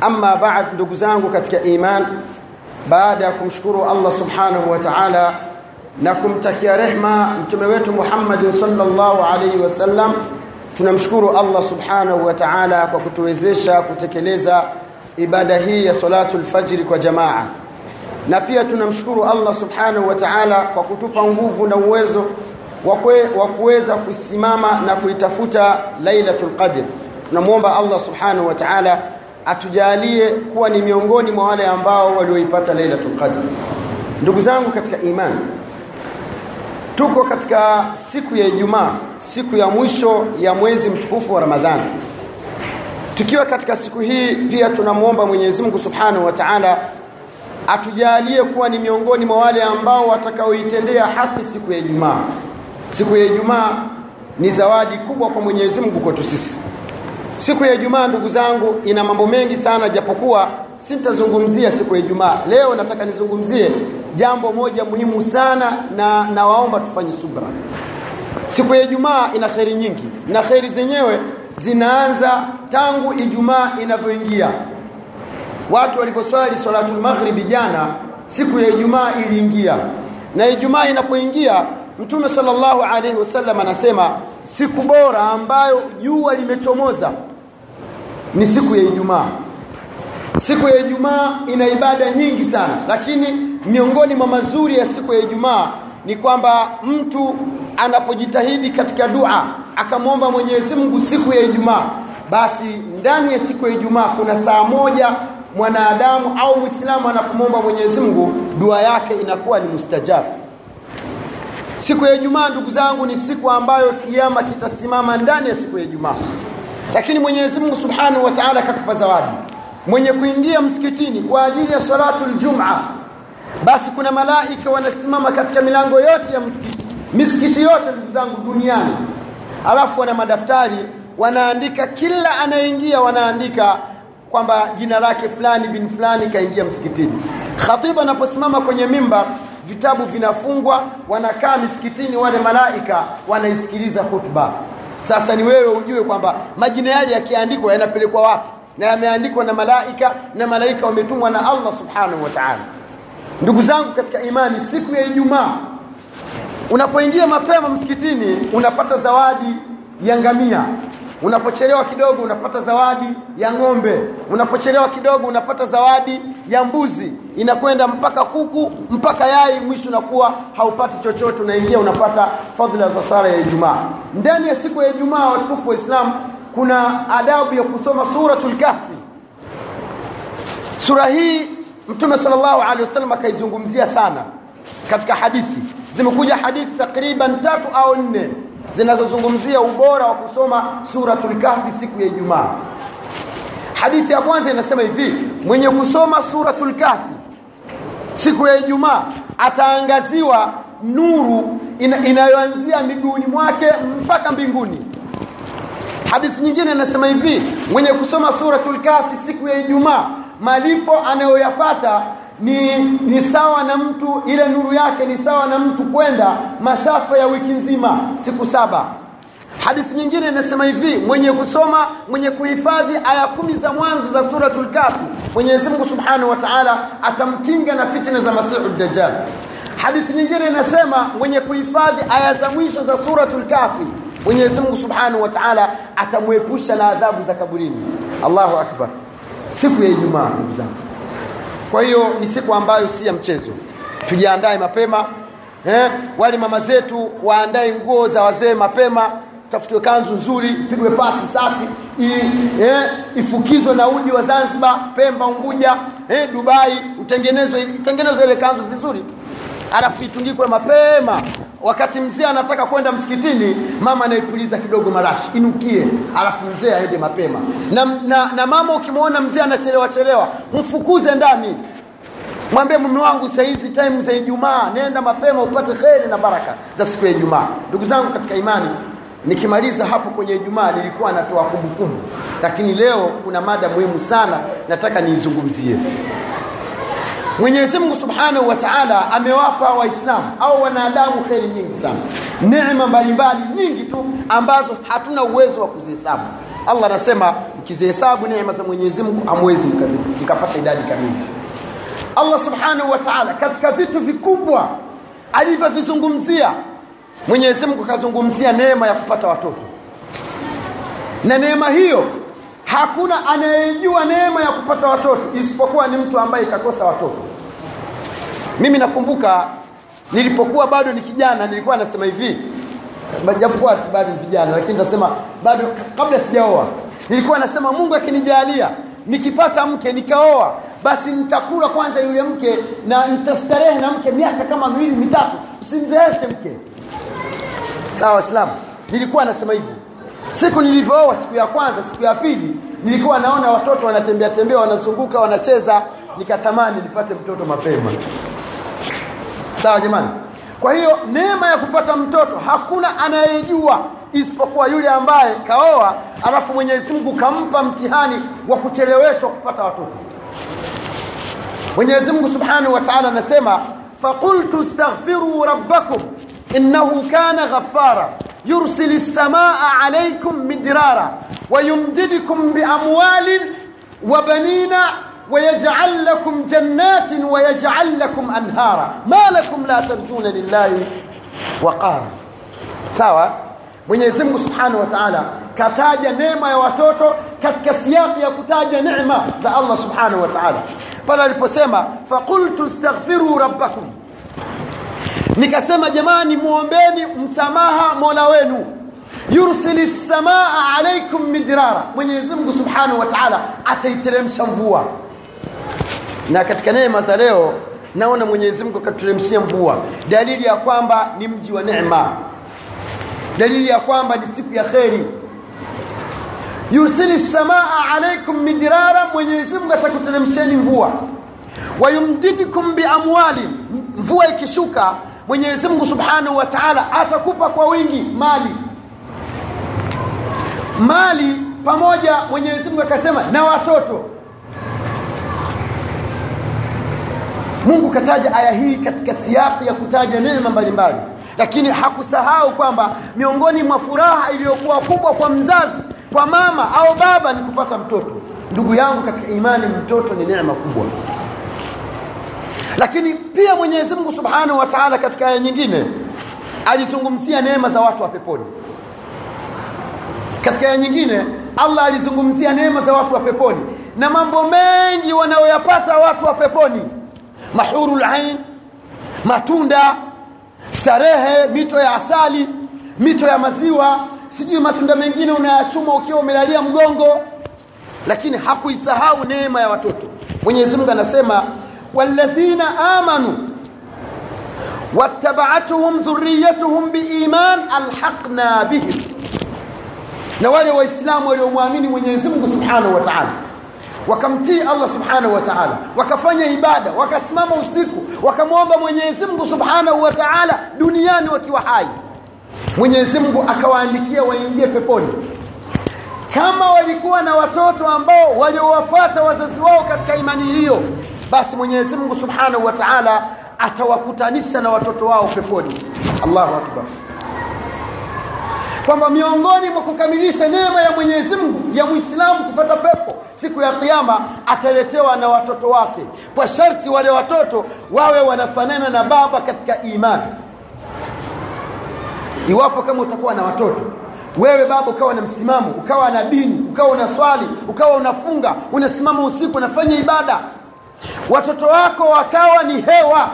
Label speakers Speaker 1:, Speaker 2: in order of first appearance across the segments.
Speaker 1: Amma baad ndugu zangu katika iman baada ya kumshukuru Allah subhanahu wa ta'ala na kumtakia rehma mtume wetu Muhammad sallallahu alaihi wasallam tunamshukuru Allah subhanahu wa ta'ala kwa kutuwezesha kutekeleza ibada hii ya salatul fajr kwa jamaa. Na pia tunamshukuru Allah subhanahu wa ta'ala kwa kutupa nguvu na uwezo wa kuweza kusimama na kuitafuta lailatul qadr. Tunamuomba Allah subhanahu wa ta'ala atujalie kuwa ni miongoni mwa wale ambao walioipata Lailatul Qadr. Ndugu zangu katika imani, tuko katika siku ya Ijumaa, siku ya mwisho ya mwezi mtukufu wa Ramadhani. Tukiwa katika siku hii pia tunamwomba Mwenyezi Mungu Subhanahu wa Ta'ala atujalie kuwa ni miongoni mwa wale ambao watakaoitendea haki siku ya Ijumaa. Siku ya Ijumaa ni zawadi kubwa kwa Mwenyezi Mungu kwetu sisi. Siku ya Ijumaa ndugu zangu ina mambo mengi sana japokuwa sitazungumzia siku ya Ijumaa. Leo nataka nizungumzie jambo moja muhimu sana na nawaomba tufanye subra. Siku ya Ijumaa ina kheri nyingi na kheri zenyewe zinaanza tangu Ijumaa inavyoingia. Watu walivyoswali salatul maghribi jana, siku ya Ijumaa iliingia. Na Ijumaa inapoingia, Mtume sallallahu alaihi wasallam anasema siku bora ambayo jua limechomoza ni siku ya Ijumaa. Siku ya Ijumaa ina ibada nyingi sana, lakini miongoni mwa mazuri ya siku ya Ijumaa ni kwamba mtu anapojitahidi katika dua akamwomba Mwenyezi Mungu siku ya Ijumaa, basi ndani ya siku ya Ijumaa kuna saa moja mwanadamu au Muislamu anapomwomba Mwenyezi Mungu dua yake inakuwa ni mustajabu. Siku ya Ijumaa ndugu zangu ni siku ambayo kiama kitasimama ndani ya siku ya Ijumaa. Lakini Mwenyezi Mungu Subhanahu wa Ta'ala akatupa zawadi. Mwenye kuingia msikitini kwa ajili ya salatu Jum'a basi kuna malaika wanasimama katika milango yote ya msikiti. Misikiti yote ndugu zangu duniani. Alafu wana madaftari wanaandika kila anayeingia wanaandika kwamba jina lake fulani bin fulani kaingia msikitini. Khatibu anaposimama kwenye mimba vitabu vinafungwa wanakaa misikitini wale malaika wanaisikiliza khutba sasa ni wewe ujue kwamba majina yale yakiandikwa yanapelekwa wapi? Na yameandikwa na malaika na malaika wametumwa na Allah subhanahu wa ta'ala. Ndugu zangu katika imani siku ya Ijumaa unapoingia mapema msikitini unapata zawadi ya ngamia unapochelewa kidogo unapata zawadi ya ng'ombe. Unapochelewa kidogo unapata zawadi ya mbuzi. Inakwenda mpaka kuku mpaka yai mwisho unakuwa haupati chochote unaingia unapata fadhila za sara ya Ijumaa. Ndani ya siku ya Ijumaa watukufu wa Islam kuna adabu ya kusoma suratul kahfi. Sura hii mtume sallallahu alaihi wasallam akaizungumzia sana katika hadithi. Zimekuja hadithi takriban tatu au nne zinazozungumzia ubora wa kusoma suratul kahfi siku ya Ijumaa. Hadithi ya kwanza inasema hivi, mwenye kusoma suratul kahfi siku ya Ijumaa ataangaziwa nuru ina, inayoanzia miguuni mwake mpaka mbinguni. Hadithi nyingine inasema hivi, mwenye kusoma suratul kahfi siku ya Ijumaa malipo anayoyapata ni, ni sawa na mtu ile nuru yake ni sawa na mtu kwenda masafa ya wiki nzima siku saba. Hadithi nyingine inasema hivi mwenye kusoma mwenye kuhifadhi aya kumi za mwanzo za suratul kafi Mwenyezi Mungu Subhanahu wa Ta'ala atamkinga na fitna za Masihu Dajjal. Hadithi nyingine inasema mwenye kuhifadhi aya za mwisho za suratul kafi Mwenyezi Mungu Subhanahu wa Ta'ala atamwepusha na adhabu za kaburini. Allahu akbar. Siku ya Ijumaa ndugu zangu kwa hiyo ni siku ambayo si ya mchezo. Tujiandae mapema. Eh, wale mama zetu waandae nguo za wazee mapema, tafutiwe kanzu nzuri, pigwe pasi safi, i, eh, ifukizwe na udi wa Zanzibar, Pemba, Unguja, eh, Dubai, utengenezwe itengenezwe ile kanzu vizuri. Alafu itundikwe mapema wakati mzee anataka kwenda msikitini mama anaipuliza kidogo marashi inukie alafu mzee aende mapema. Na, na, na mama ukimwona mzee anachelewa chelewa mfukuze ndani. Mwambie mume wangu sahizi time za ijumaa nenda mapema upate kheri na baraka za siku ya ijumaa. Ndugu zangu katika imani nikimaliza hapo kwenye ijumaa nilikuwa natoa kumbukumbu. Lakini leo kuna mada muhimu sana nataka niizungumzie mwenyezi mungu subhanahu wa taala amewapa waislamu au wanadamu kheri nyingi sana. Neema mbalimbali nyingi tu ambazo hatuna uwezo wa kuzihesabu. Allah anasema mkizihesabu neema za mwenyezi mungu hamwezi mkapata idadi kamili. Allah subhanahu wa taala katika vitu vikubwa alivyovizungumzia mwenyezi mungu akazungumzia neema ya kupata watoto. Na neema hiyo hakuna anayejua neema ya kupata watoto isipokuwa ni mtu ambaye kakosa watoto mimi nakumbuka nilipokuwa bado ni kijana nilikuwa nasema hivi japokuwa bado ni vijana lakini nasema bado kabla sijaoa nilikuwa nasema mungu akinijalia nikipata mke nikaoa basi nitakula kwanza yule mke na nitastarehe na mke miaka kama miwili mitatu usimzeeshe mke. Sawa waislamu nilikuwa nasema hivyo siku nilivyooa siku ya kwanza siku ya pili nilikuwa naona watoto wanatembea tembea wanazunguka wanacheza nikatamani nipate mtoto mapema sawa jamani. Kwa hiyo neema ya kupata mtoto hakuna anayejua isipokuwa yule ambaye kaoa alafu mwenyezi mungu kampa mtihani wa kucheleweshwa kupata watoto. Mwenyezi mungu subhanahu wa taala anasema faqultu staghfiruu rabbakum innahu kana ghafara yursili lsamaa alaikum midrara wayumdidikum biamwalin wa banina ويجعل لكم جنات ويجعل لكم أنهارا ما لكم لا ترجون لله وقارا sawa mwenyezi mungu subhanahu wa taala kataja neema ya watoto katika siaki ya kutaja neema za allah subhanahu wa taala pale aliposema faqultu staghfiruu rabbakum nikasema jamani muombeni msamaha mola wenu yursili samaa alaikum midrara mwenyezi mungu subhanahu wa taala ataiteremsha mvua na katika neema za leo naona mwenyezi mungu akatuteremshia mvua. Dalili ya kwamba ni mji wa neema. Dalili ya kwamba ni siku ya kheri. Yursili samaa alaikum midrara mwenyezi mungu atakuteremsheni mvua. Wayumdidikum biamwali mvua ikishuka mwenyezi mungu subhanahu wa taala atakupa kwa wingi mali. Mali pamoja mwenyezi mungu akasema na watoto mungu kataja aya hii katika siaki ya kutaja neema mbalimbali. Lakini hakusahau kwamba miongoni mwa furaha iliyokuwa kubwa kwa mzazi kwa mama au baba ni kupata mtoto. Ndugu yangu katika imani mtoto ni neema kubwa. Lakini pia mwenyezi mungu subhanahu wa taala katika aya nyingine alizungumzia neema za watu wa peponi. Katika aya nyingine allah alizungumzia neema za watu wa peponi. Na mambo mengi wanayoyapata watu wa peponi mahurul ain matunda starehe mito ya asali mito ya maziwa. Sijui matunda mengine unayachuma ukiwa umelalia mgongo lakini hakuisahau neema ya watoto. Mwenyezi mungu anasema walladhina amanu wattabaatuhum dhuriyatuhum biiman alhaqna bihim. Na wale waislamu waliomwamini mwenyezi mungu subhanahu wa taala wakamtii allah subhanahu wa taala. Wakafanya ibada. Wakasimama usiku. Wakamwomba mwenyezi mungu subhanahu wa taala duniani wakiwa hai. Mwenyezi mungu akawaandikia waingie peponi. Kama walikuwa na watoto ambao waliowafata wazazi wao katika imani hiyo basi mwenyezi mungu subhanahu wa taala atawakutanisha na watoto wao peponi. Allahu akbar kwamba miongoni mwa kukamilisha neema ya mwenyezi mungu ya mwislamu kupata pepo siku ya kiama ataletewa na watoto wake. Kwa sharti wale watoto wawe wanafanana na baba katika imani. Iwapo kama utakuwa na watoto wewe baba ukawa na msimamo ukawa na dini ukawa una swali ukawa unafunga unasimama usiku unafanya ibada watoto wako wakawa ni hewa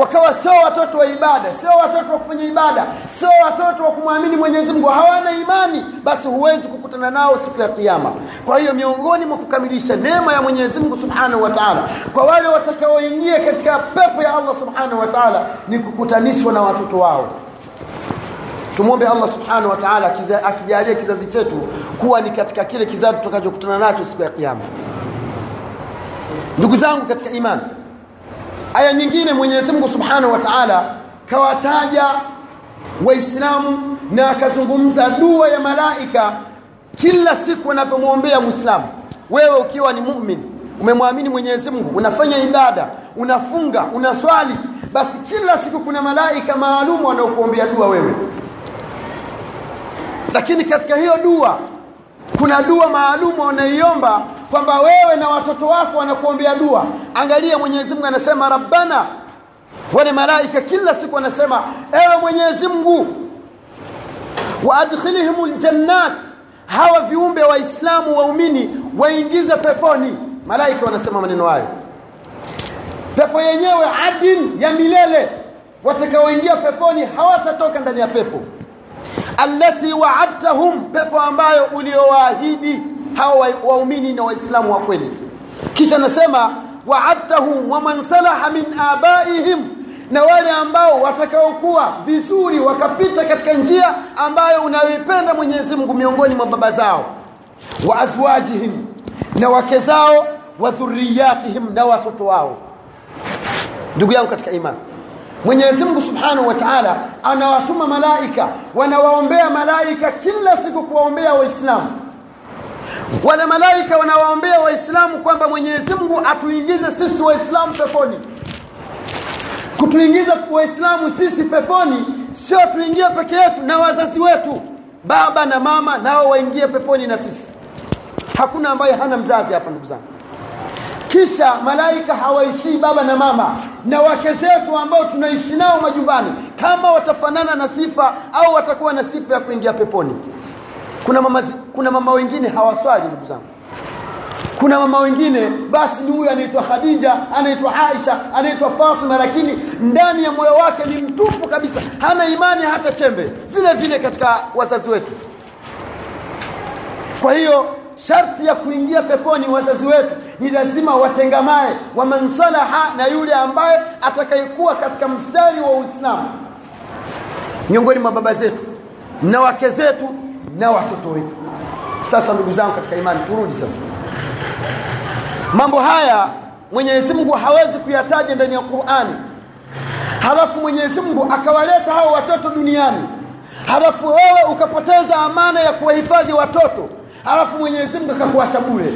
Speaker 1: wakawa sio watoto wa ibada sio watoto wa kufanya ibada sio watoto wa kumwamini mwenyezi mungu. Hawana imani basi huwezi kukutana nao siku ya kiama kwa hiyo miongoni mwa kukamilisha neema ya mwenyezi mungu subhanahu wa taala kwa wale watakaoingia katika pepo ya allah subhanahu wa taala ni kukutanishwa na watoto wao. Tumwombe allah subhanahu wa taala akijalie kizazi chetu kuwa ni katika kile kizazi tutakachokutana nacho siku ya kiama ndugu zangu katika imani aya nyingine mwenyezi mungu subhanahu wa taala kawataja waislamu na akazungumza dua ya malaika kila siku wanavyomwombea mwislamu wewe ukiwa ni mumin umemwamini mwenyezi mungu unafanya ibada unafunga unaswali basi kila siku kuna malaika maalum wanaokuombea dua wewe. Lakini katika hiyo dua kuna dua maalum wanaiomba kwamba wewe na watoto wako wanakuombea dua. Angalia mwenyezi mungu anasema rabbana wale malaika kila siku wanasema ewe mwenyezi mungu waadkhilhum ljannat hawa viumbe waislamu waumini waingize peponi. Malaika wanasema maneno hayo. Pepo yenyewe adin ya milele watakaoingia peponi hawatatoka ndani ya pepo. Allati waadtahum pepo ambayo uliowaahidi hawa waumini na waislamu wa kweli. Kisha nasema waadtahum waman salaha min abaihim na wale ambao watakaokuwa vizuri wakapita katika njia ambayo unayoipenda mwenyezi mungu miongoni mwa baba zao. Wa azwajihim na wake zao wa dhuriyatihim na watoto wao. Ndugu yangu katika imani mwenyezi mungu subhanahu wa taala anawatuma malaika wanawaombea malaika kila siku kuwaombea waislamu wale malaika wanawaombea waislamu kwamba mwenyezi mungu atuingize sisi waislamu peponi. Kutuingiza waislamu sisi peponi sio tuingie peke yetu na wazazi wetu. Baba na mama nao waingie peponi na sisi. Hakuna ambaye hana mzazi hapa ndugu zangu. Kisha malaika hawaishii baba na mama na wake zetu ambao tunaishi nao majumbani. Kama watafanana na sifa au watakuwa na sifa ya kuingia peponi kuna mama, kuna mama wengine hawaswali ndugu zangu. Kuna mama wengine basi ni huyu anaitwa khadija anaitwa aisha anaitwa fatima lakini ndani ya moyo wake ni mtupu kabisa. Hana imani hata chembe. Vile vile katika wazazi wetu. Kwa hiyo sharti ya kuingia peponi wazazi wetu ni lazima watengamae wamansalaha na yule ambaye atakayekuwa katika mstari wa uislamu. Miongoni mwa baba zetu na wake zetu na watoto wetu. Sasa ndugu zangu katika imani turudi sasa. Mambo haya mwenyezi mungu hawezi kuyataja ndani ya qurani halafu mwenyezi mungu akawaleta hao watoto duniani. Halafu wewe ukapoteza amana ya kuwahifadhi watoto. Halafu mwenyezi mungu akakuacha bure.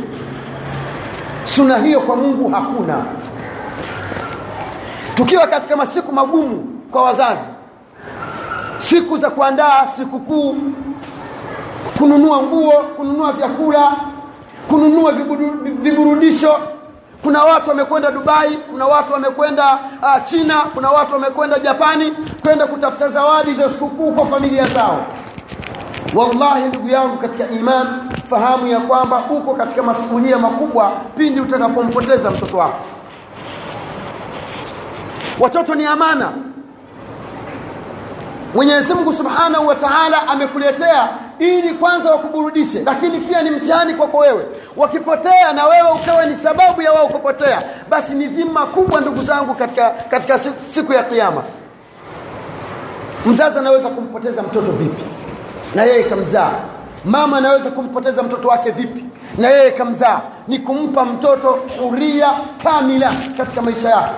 Speaker 1: Suna hiyo kwa mungu hakuna. Tukiwa katika masiku magumu kwa wazazi siku za kuandaa sikukuu kununua nguo kununua vyakula kununua viburudisho. Kuna watu wamekwenda dubai kuna watu wamekwenda uh, china kuna watu wamekwenda japani kwenda kutafuta zawadi za sikukuu kwa familia zao. Wallahi ndugu yangu katika iman fahamu ya kwamba uko katika masuhulia makubwa pindi utakapompoteza mtoto wako. Watoto ni amana. Mwenyezi mungu subhanahu wa taala amekuletea ili kwanza wakuburudishe lakini pia ni mtihani kwako wewe. Wakipotea na wewe ukawa ni sababu ya wao kupotea basi ni dhima kubwa ndugu zangu katika, katika siku, siku ya kiama mzazi anaweza kumpoteza mtoto vipi? Na yeye kamzaa mama anaweza kumpoteza mtoto wake vipi? Na yeye kamzaa ni kumpa mtoto huria kamila katika maisha yake.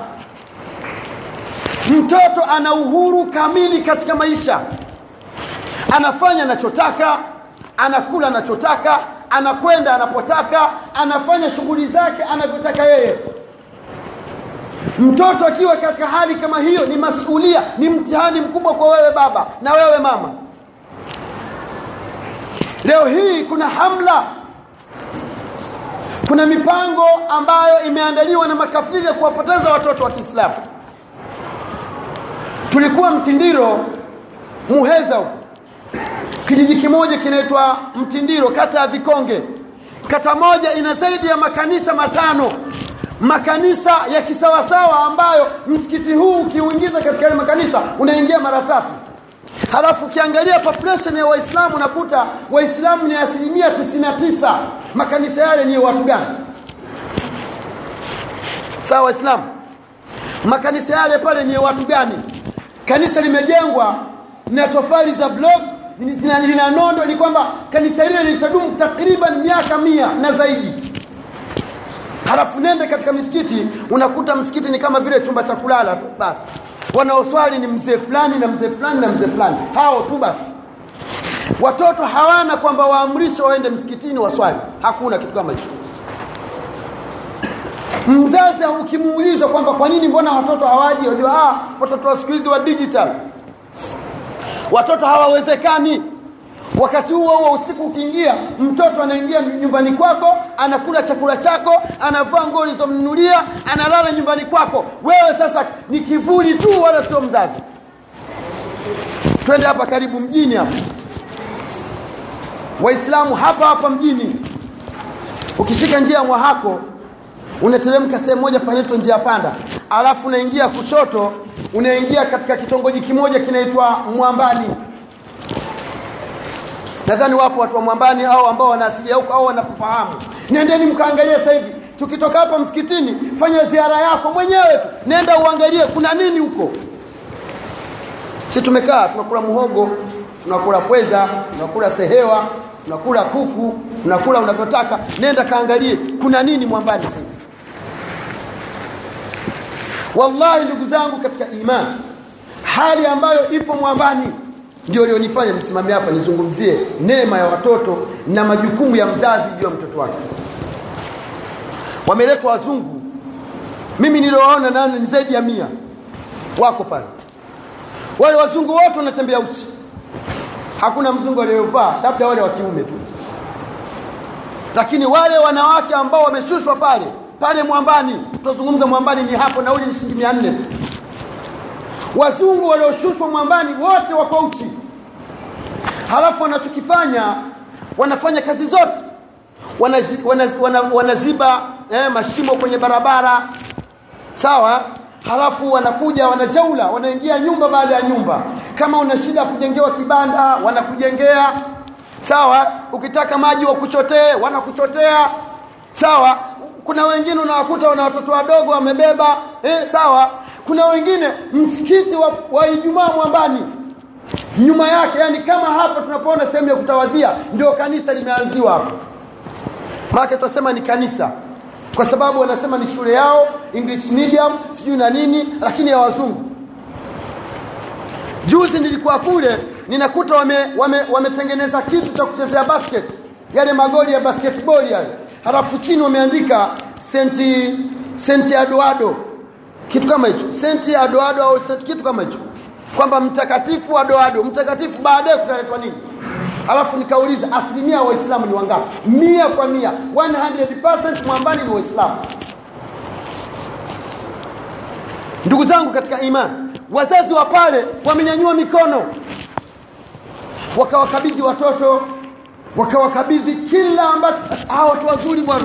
Speaker 1: Mtoto ana uhuru kamili katika maisha anafanya anachotaka anakula anachotaka anakwenda anapotaka anafanya shughuli zake anavyotaka yeye. Mtoto akiwa katika hali kama hiyo ni masulia ni mtihani mkubwa kwa wewe baba na wewe mama. Leo hii kuna hamla kuna mipango ambayo imeandaliwa na makafiri ya kuwapoteza watoto wa kiislamu. Tulikuwa mtindiro muheza kijiji kimoja kinaitwa mtindiro kata ya vikonge. Kata moja ina zaidi ya makanisa matano. Makanisa ya kisawasawa ambayo msikiti huu ukiuingiza katika ile makanisa unaingia mara tatu. Halafu ukiangalia population ya waislamu unakuta waislamu ni asilimia 99 makanisa yale ni watu gani? Sawa waislamu. Makanisa yale pale ni watu gani? Kanisa limejengwa na tofali za block lina nondo ni kwamba kanisa lile litadumu takriban miaka mia na zaidi. Halafu nende katika misikiti unakuta msikiti ni kama vile chumba cha kulala tu basi. Wanaoswali ni mzee fulani na mzee fulani na mzee fulani. Hao tu basi. Watoto hawana kwamba waamrishwa waende msikitini waswali. Hakuna kitu kama hicho. Mzazi ukimuuliza kwamba kwa nini mbona watoto hawaji wajua ah, watoto wa siku hizi wa digital watoto hawawezekani. Wakati huo huo usiku ukiingia mtoto anaingia nyumbani kwako anakula chakula chako anavaa nguo ulizomnunulia analala nyumbani kwako. Wewe sasa ni kivuli tu wala sio mzazi. Twende hapa karibu mjini hapa. Waislamu hapa hapa mjini. Ukishika njia ya mwahako unateremka sehemu moja panaitwa njia panda. Alafu unaingia kushoto unaingia katika kitongoji kimoja kinaitwa mwambani. Nadhani wapo watu wa mwambani au ambao wana asili huko au wanakufahamu. Nendeni mkaangalie sasa hivi. Tukitoka hapa msikitini fanya ziara yako mwenyewe tu. Nenda uangalie kuna nini huko. Si tumekaa tunakula muhogo tunakula pweza tunakula sehewa tunakula kuku tunakula unavyotaka. Nenda kaangalie kuna nini mwambani sasa wallahi ndugu zangu katika imani hali ambayo ipo mwambani ndio ilionifanya nisimame hapa nizungumzie neema ya watoto na majukumu ya mzazi juu ya mtoto wake. Wameletwa wazungu. Mimi niliowaona nani? Ni zaidi ya mia. Wako pale. Wale wazungu wote wanatembea uchi. Hakuna mzungu aliyovaa labda wale wa kiume tu. Lakini wale wanawake ambao wameshushwa pale pale mwambani tutazungumza mwambani ni hapo nauli ni shilingi mia nne. Tu wazungu walioshushwa mwambani wote wako uchi. Halafu wanachokifanya wanafanya kazi zote. Wanaziba wana, wana, wana eh, mashimo kwenye barabara. Sawa? Halafu wanakuja wanajaula wanaingia nyumba baada ya nyumba. Kama una shida kujengewa kibanda wanakujengea. Sawa? Ukitaka maji wakuchotee wanakuchotea. Sawa kuna wengine unawakuta wana watoto wadogo wamebeba eh, sawa. Kuna wengine msikiti wa, wa Ijumaa mwambani nyuma yake yani kama hapa tunapoona sehemu ya kutawadhia ndio kanisa limeanziwa hapo. Maana tunasema ni kanisa kwa sababu wanasema ni shule yao English medium sijui na nini lakini ya wazungu. Juzi nilikuwa kule ninakuta wametengeneza wame, wame kitu cha kuchezea basket yale magoli ya basketball yale halafu chini wameandika senti senti adoado kitu kama hicho. Senti adoado au senti kitu kama hicho. Kwamba mtakatifu adoado mtakatifu baadaye kutaletwa nini? Alafu nikauliza asilimia waislamu ni wangapi? Mia kwa mia. 100% mwambani ni waislamu. Ndugu zangu katika imani wazazi wa pale wamenyanyua mikono. Wakawakabidhi watoto wakawakabidhi kila ambacho hawa watu wazuri bwana.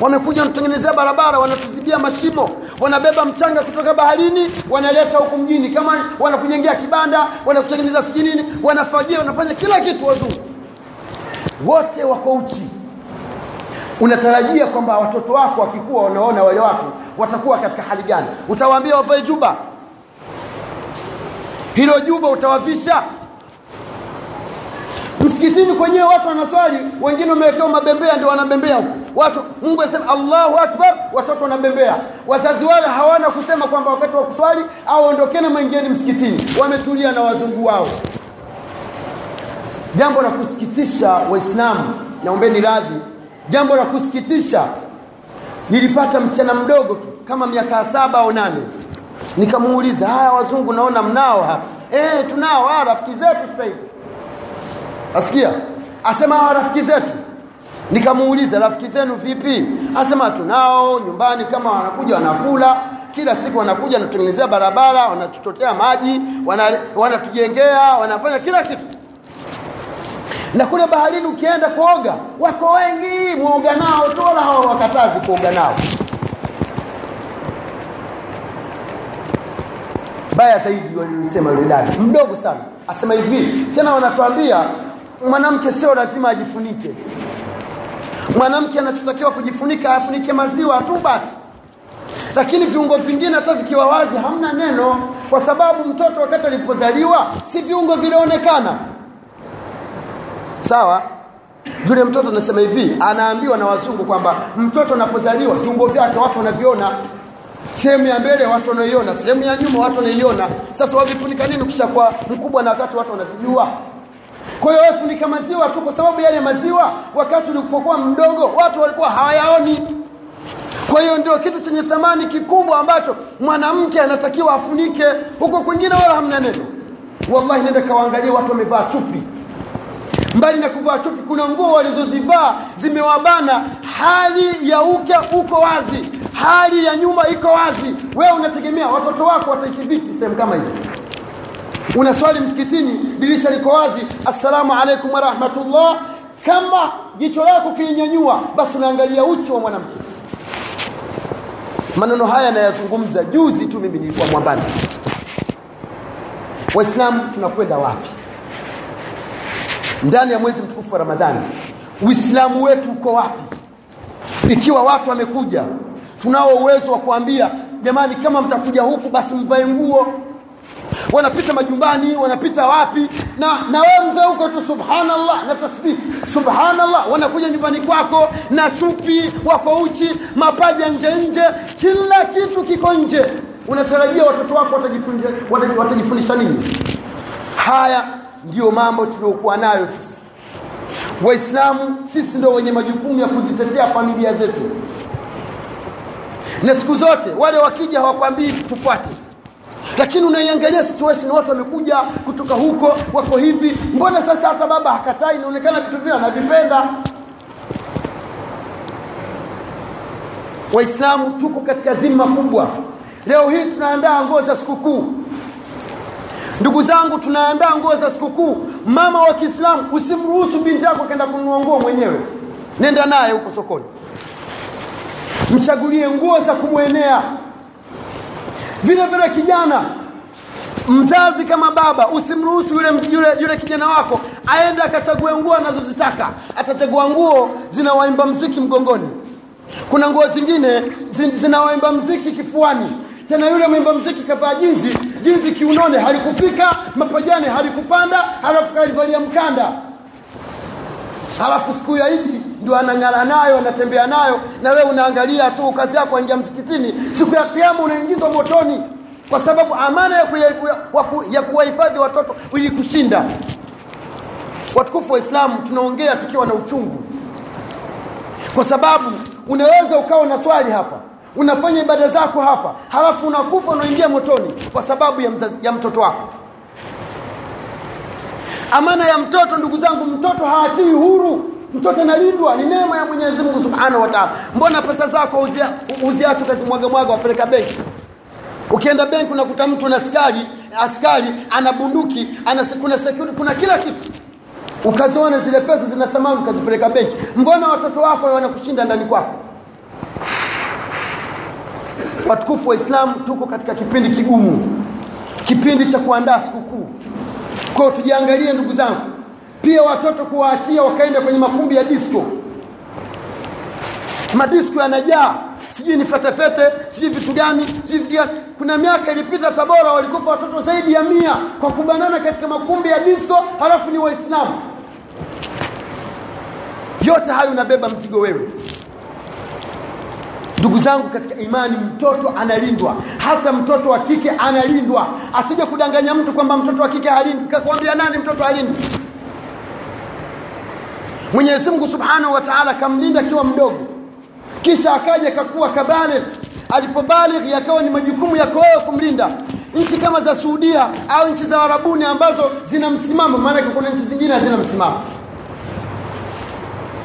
Speaker 1: Wamekuja wanatutengenezea barabara wanatuzibia mashimo wanabeba mchanga kutoka baharini wanaleta huku mjini. Kama wanakujengea kibanda wanakutengeneza sijui wanafagia wanafanya kila kitu wazuri. Wote wako uchi. Unatarajia kwamba watoto wako wakikuwa wanaona wale watu watakuwa katika hali gani? Utawaambia wavae juba. Hilo juba utawavisha msikitini kwenyewe watu wanaswali wengine wamewekewa mabembea ndio wanabembea watu Mungu anasema Allahu Akbar watoto wanabembea. Wazazi wale hawana kusema kwamba wakati wa kuswali au ondokeni maingieni msikitini. Wametulia na wazungu wao. Jambo la kusikitisha waislamu naombeni radhi. Jambo la kusikitisha nilipata msichana mdogo tu kama miaka saba au nane. Nikamuuliza haya wazungu naona mnao hapa. Eh tunao hawa rafiki zetu sasa hivi asikia? Asema hawa rafiki zetu. Nikamuuliza rafiki zenu vipi? Asema tunao nyumbani kama wanakuja wanakula. Kila siku wanakuja wanatutengenezea barabara wanatutotea maji wanatujengea wana wanafanya kila kitu. Na kule baharini ukienda kuoga wako wengi mwoga nao tola hao wakatazi kuoga nao. Baya zaidi walisema yule dada mdogo sana. Asema hivi tena wanatuambia mwanamke sio lazima ajifunike. Mwanamke anachotakiwa kujifunika afunike maziwa tu basi. Lakini viungo vingine hata vikiwa wazi hamna neno kwa sababu mtoto wakati alipozaliwa si viungo vilionekana. Sawa? Yule mtoto anasema hivi anaambiwa na wazungu kwamba mtoto anapozaliwa viungo vyake watu wanaviona. Sehemu ya mbele watu wanaiona. Sehemu ya nyuma watu wanaiona. Sasa wavifunika nini ukishakuwa mkubwa na wakati watu wanavijua kwa hiyo wewe funika maziwa tu kwa sababu yale maziwa wakati ulipokuwa mdogo watu walikuwa hawayaoni. Kwa hiyo ndio kitu chenye thamani kikubwa ambacho mwanamke anatakiwa afunike. Huko kwingine wala hamna neno. Wallahi nenda kawaangalia watu wamevaa chupi. Mbali na kuvaa chupi kuna nguo walizozivaa zimewabana. Hali ya uke uko wazi. Hali ya nyuma iko wazi. Wewe unategemea watoto wako wataishi vipi sehemu kama hiyo una swali msikitini dirisha liko wazi. Assalamu alaikum warahmatullah kama jicho lako kilinyanyua basi unaangalia uchi wa mwanamke. Maneno haya nayazungumza juzi tu mimi nilikuwa mwambani. Waislamu tunakwenda wapi? Ndani ya mwezi mtukufu wa ramadhani uislamu wetu uko wapi? Ikiwa watu wamekuja tunao uwezo wa kuambia jamani kama mtakuja huku basi mvae nguo wanapita majumbani wanapita wapi? Na na wewe mzee huko tu subhanallah na tasbih. Subhanallah wanakuja nyumbani kwako na chupi wako uchi mapaja nje nje kila kitu kiko nje. Unatarajia watoto wako watajifundisha nini? Haya ndiyo mambo tuliokuwa nayo sisi. Waislamu sisi ndio wenye majukumu ya kuzitetea familia zetu. Na siku zote wale wakija hawakwambii tufuate lakini unaiangalia situation watu wamekuja kutoka huko wako hivi. Mbona sasa hata baba hakatai? Inaonekana vitu vile anavipenda. Waislamu tuko katika dhima kubwa. Leo hii tunaandaa nguo za sikukuu. Ndugu zangu tunaandaa nguo za sikukuu. Mama wa kiislamu usimruhusu binti yako akaenda kununua nguo mwenyewe. Nenda naye huko sokoni. Mchagulie nguo za kumwenea vile vile kijana mzazi kama baba usimruhusu yule, yule, yule kijana wako aende akachague nguo anazozitaka. Atachagua nguo zina waimba mziki mgongoni. Kuna nguo zingine zina waimba mziki kifuani. Tena yule mwimba mziki kavaa jinzi jinzi kiunone halikufika mapajani halikupanda halafu kalivalia mkanda halafu siku ya idi ndio anang'ala nayo anatembea nayo na wewe unaangalia tu kazi yako aingia msikitini. Siku ya kiama unaingizwa motoni kwa sababu amana ya, ya kuwahifadhi watoto ili kushinda watukufu wa islamu tunaongea tukiwa na uchungu. Kwa sababu unaweza ukawa na swali hapa unafanya ibada zako hapa halafu unakufa unaingia motoni kwa sababu ya, mzazi, ya mtoto wako amana ya mtoto ndugu zangu mtoto haachii huru. Mtoto analindwa ni neema ya mwenyezi mungu subhanahu wa mbona pesa zako kazimwaga mwaga wapeleka benki? Ukienda benki unakuta mtu na askari askari ana bunduki kuna, security, kuna kila kitu. Ukaziona zile pesa zina thamani ukazipeleka benki. Mbona watoto wako wanakushinda ndani kwako? Watukufu wa islamu tuko katika kipindi kigumu. Kipindi cha kuandaa sikukuu kwao tujiangalie ndugu zangu. Pia watoto kuwaachia wakaenda kwenye makumbi ya disco. Madisko yanajaa. Sijui ni fetefete sijui vitu gani sijui kuna miaka ilipita tabora walikufa watoto zaidi ya mia kwa kubanana katika makumbi ya disco halafu ni waislamu. Yote hayo unabeba mzigo wewe ndugu zangu katika imani mtoto analindwa. Hasa mtoto wa kike analindwa. Asije kudanganya mtu kwamba mtoto wa kike halindwi. Kakwambia nani mtoto halindwi? Mwenyezi mungu subhanahu wa taala akamlinda akiwa mdogo. Kisha akaja akakuwa kabaligh alipobaligh yakawa ni majukumu yako wewe kumlinda. Nchi kama za suudia au nchi za arabuni ambazo zina msimamo maanake kuna nchi zingine hazina msimamo.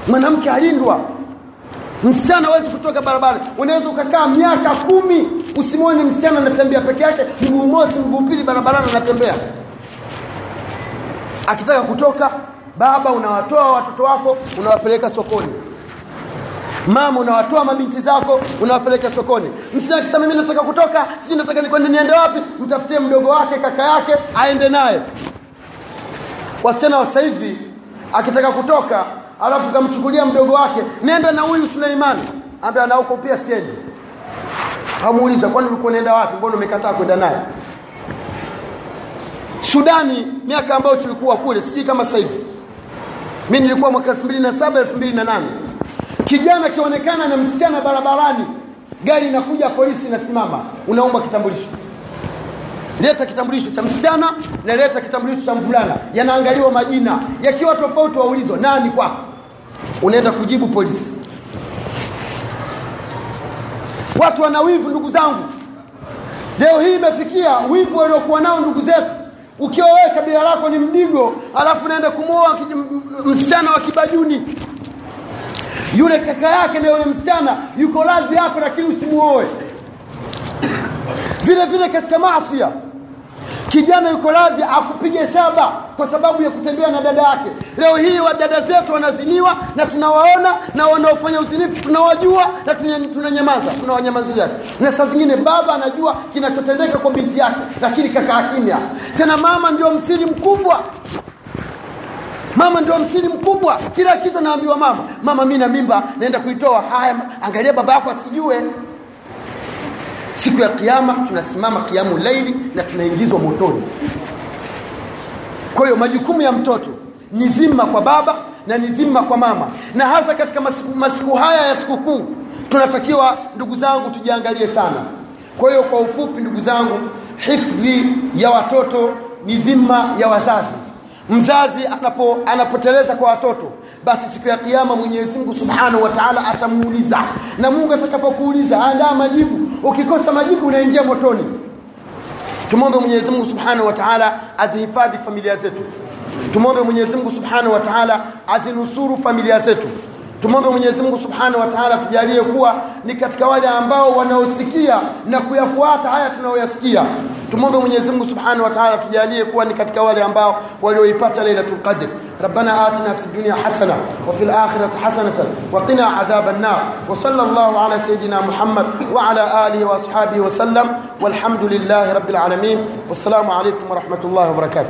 Speaker 1: Mwanamke alindwa msichana hawezi kutoka barabara. Unaweza ukakaa miaka kumi. Usimwone msichana anatembea peke yake. Mguu mosi mguu pili barabarani anatembea. Akitaka kutoka baba unawatoa watoto wako unawapeleka sokoni. Mama unawatoa mabinti zako unawapeleka sokoni. Msichana akisema mimi nataka kutoka sijui nataka nikwende niende wapi? Mtafutie mdogo wake kaka yake aende naye. Wasichana wa hivi akitaka kutoka alafu kamchukulia mdogo wake nenda na huyu Suleimani. Ambaye anauko pia siendi. Kamuuliza kwani ulikuwa unaenda wapi? Mbona umekataa kwenda naye? Sudani miaka ambayo tulikuwa kule sijui kama sasa hivi. Mi nilikuwa mwaka 2007 2008 kijana kionekana na msichana barabarani gari inakuja polisi inasimama unaomba kitambulisho. Leta kitambulisho cha msichana na leta kitambulisho cha mvulana. Yanaangaliwa majina yakiwa tofauti waulizwa nani kwako unaenda kujibu polisi. Watu wana wivu ndugu zangu. Leo hii imefikia wivu waliokuwa nao ndugu zetu. Ukiwa wewe kabila lako ni mdigo alafu unaenda kumwoa msichana wa kibajuni. Yule kaka yake na yule msichana yuko radhi afe lakini usimuoe. Vile vile katika maasia kijana yuko radhi akupige shaba kwa sababu ya kutembea na dada yake. Leo hii wadada zetu wanaziniwa na tunawaona na wanaofanya uzinifu tunawajua na tunanyamaza tunawanyamazia. Na saa zingine baba anajua kinachotendeka kwa binti yake lakini kakaa kimya. Tena mama ndio msiri mkubwa. Mama ndio msiri mkubwa. Kila kitu naambiwa mama. Mama mi na mimba naenda kuitoa. Haya angalia baba yako asijue siku ya kiyama tunasimama kiamu laili na tunaingizwa motoni. Kwa hiyo majukumu ya mtoto ni dhima kwa baba na ni dhima kwa mama. Na hasa katika masiku, masiku haya ya sikukuu tunatakiwa ndugu zangu tujiangalie sana. Kwa hiyo kwa ufupi ndugu zangu hifdhi ya watoto ni dhima ya wazazi. Mzazi anapo anapoteleza kwa watoto basi siku ya kiyama Mwenyezi Mungu Subhanahu wa Ta'ala atamuuliza. Na Mungu atakapokuuliza andaa majibu? Ukikosa majibu unaingia motoni. Tumombe Mwenyezi Mungu Subhanahu wa Ta'ala azihifadhi familia zetu. Tumombe Mwenyezi Mungu Subhanahu wa Ta'ala azinusuru familia zetu. Tumombe Mwenyezi Mungu Subhanahu wa Ta'ala tujalie kuwa ni katika wale ambao wanaosikia na kuyafuata haya tunayoyasikia tumombe Mwenyezi Mungu Subhanahu wa Ta'ala tujalie kuwa ni katika wale ambao walioipata Lailatul Qadr. ربنا آتنا في الدنيا حسنة وفي الآخرة حسنة وقنا عذاب النار وصلى الله على سيدنا محمد وعلى آله وأصحابه وسلم والحمد لله رب العالمين والسلام عليكم ورحمة الله وبركاته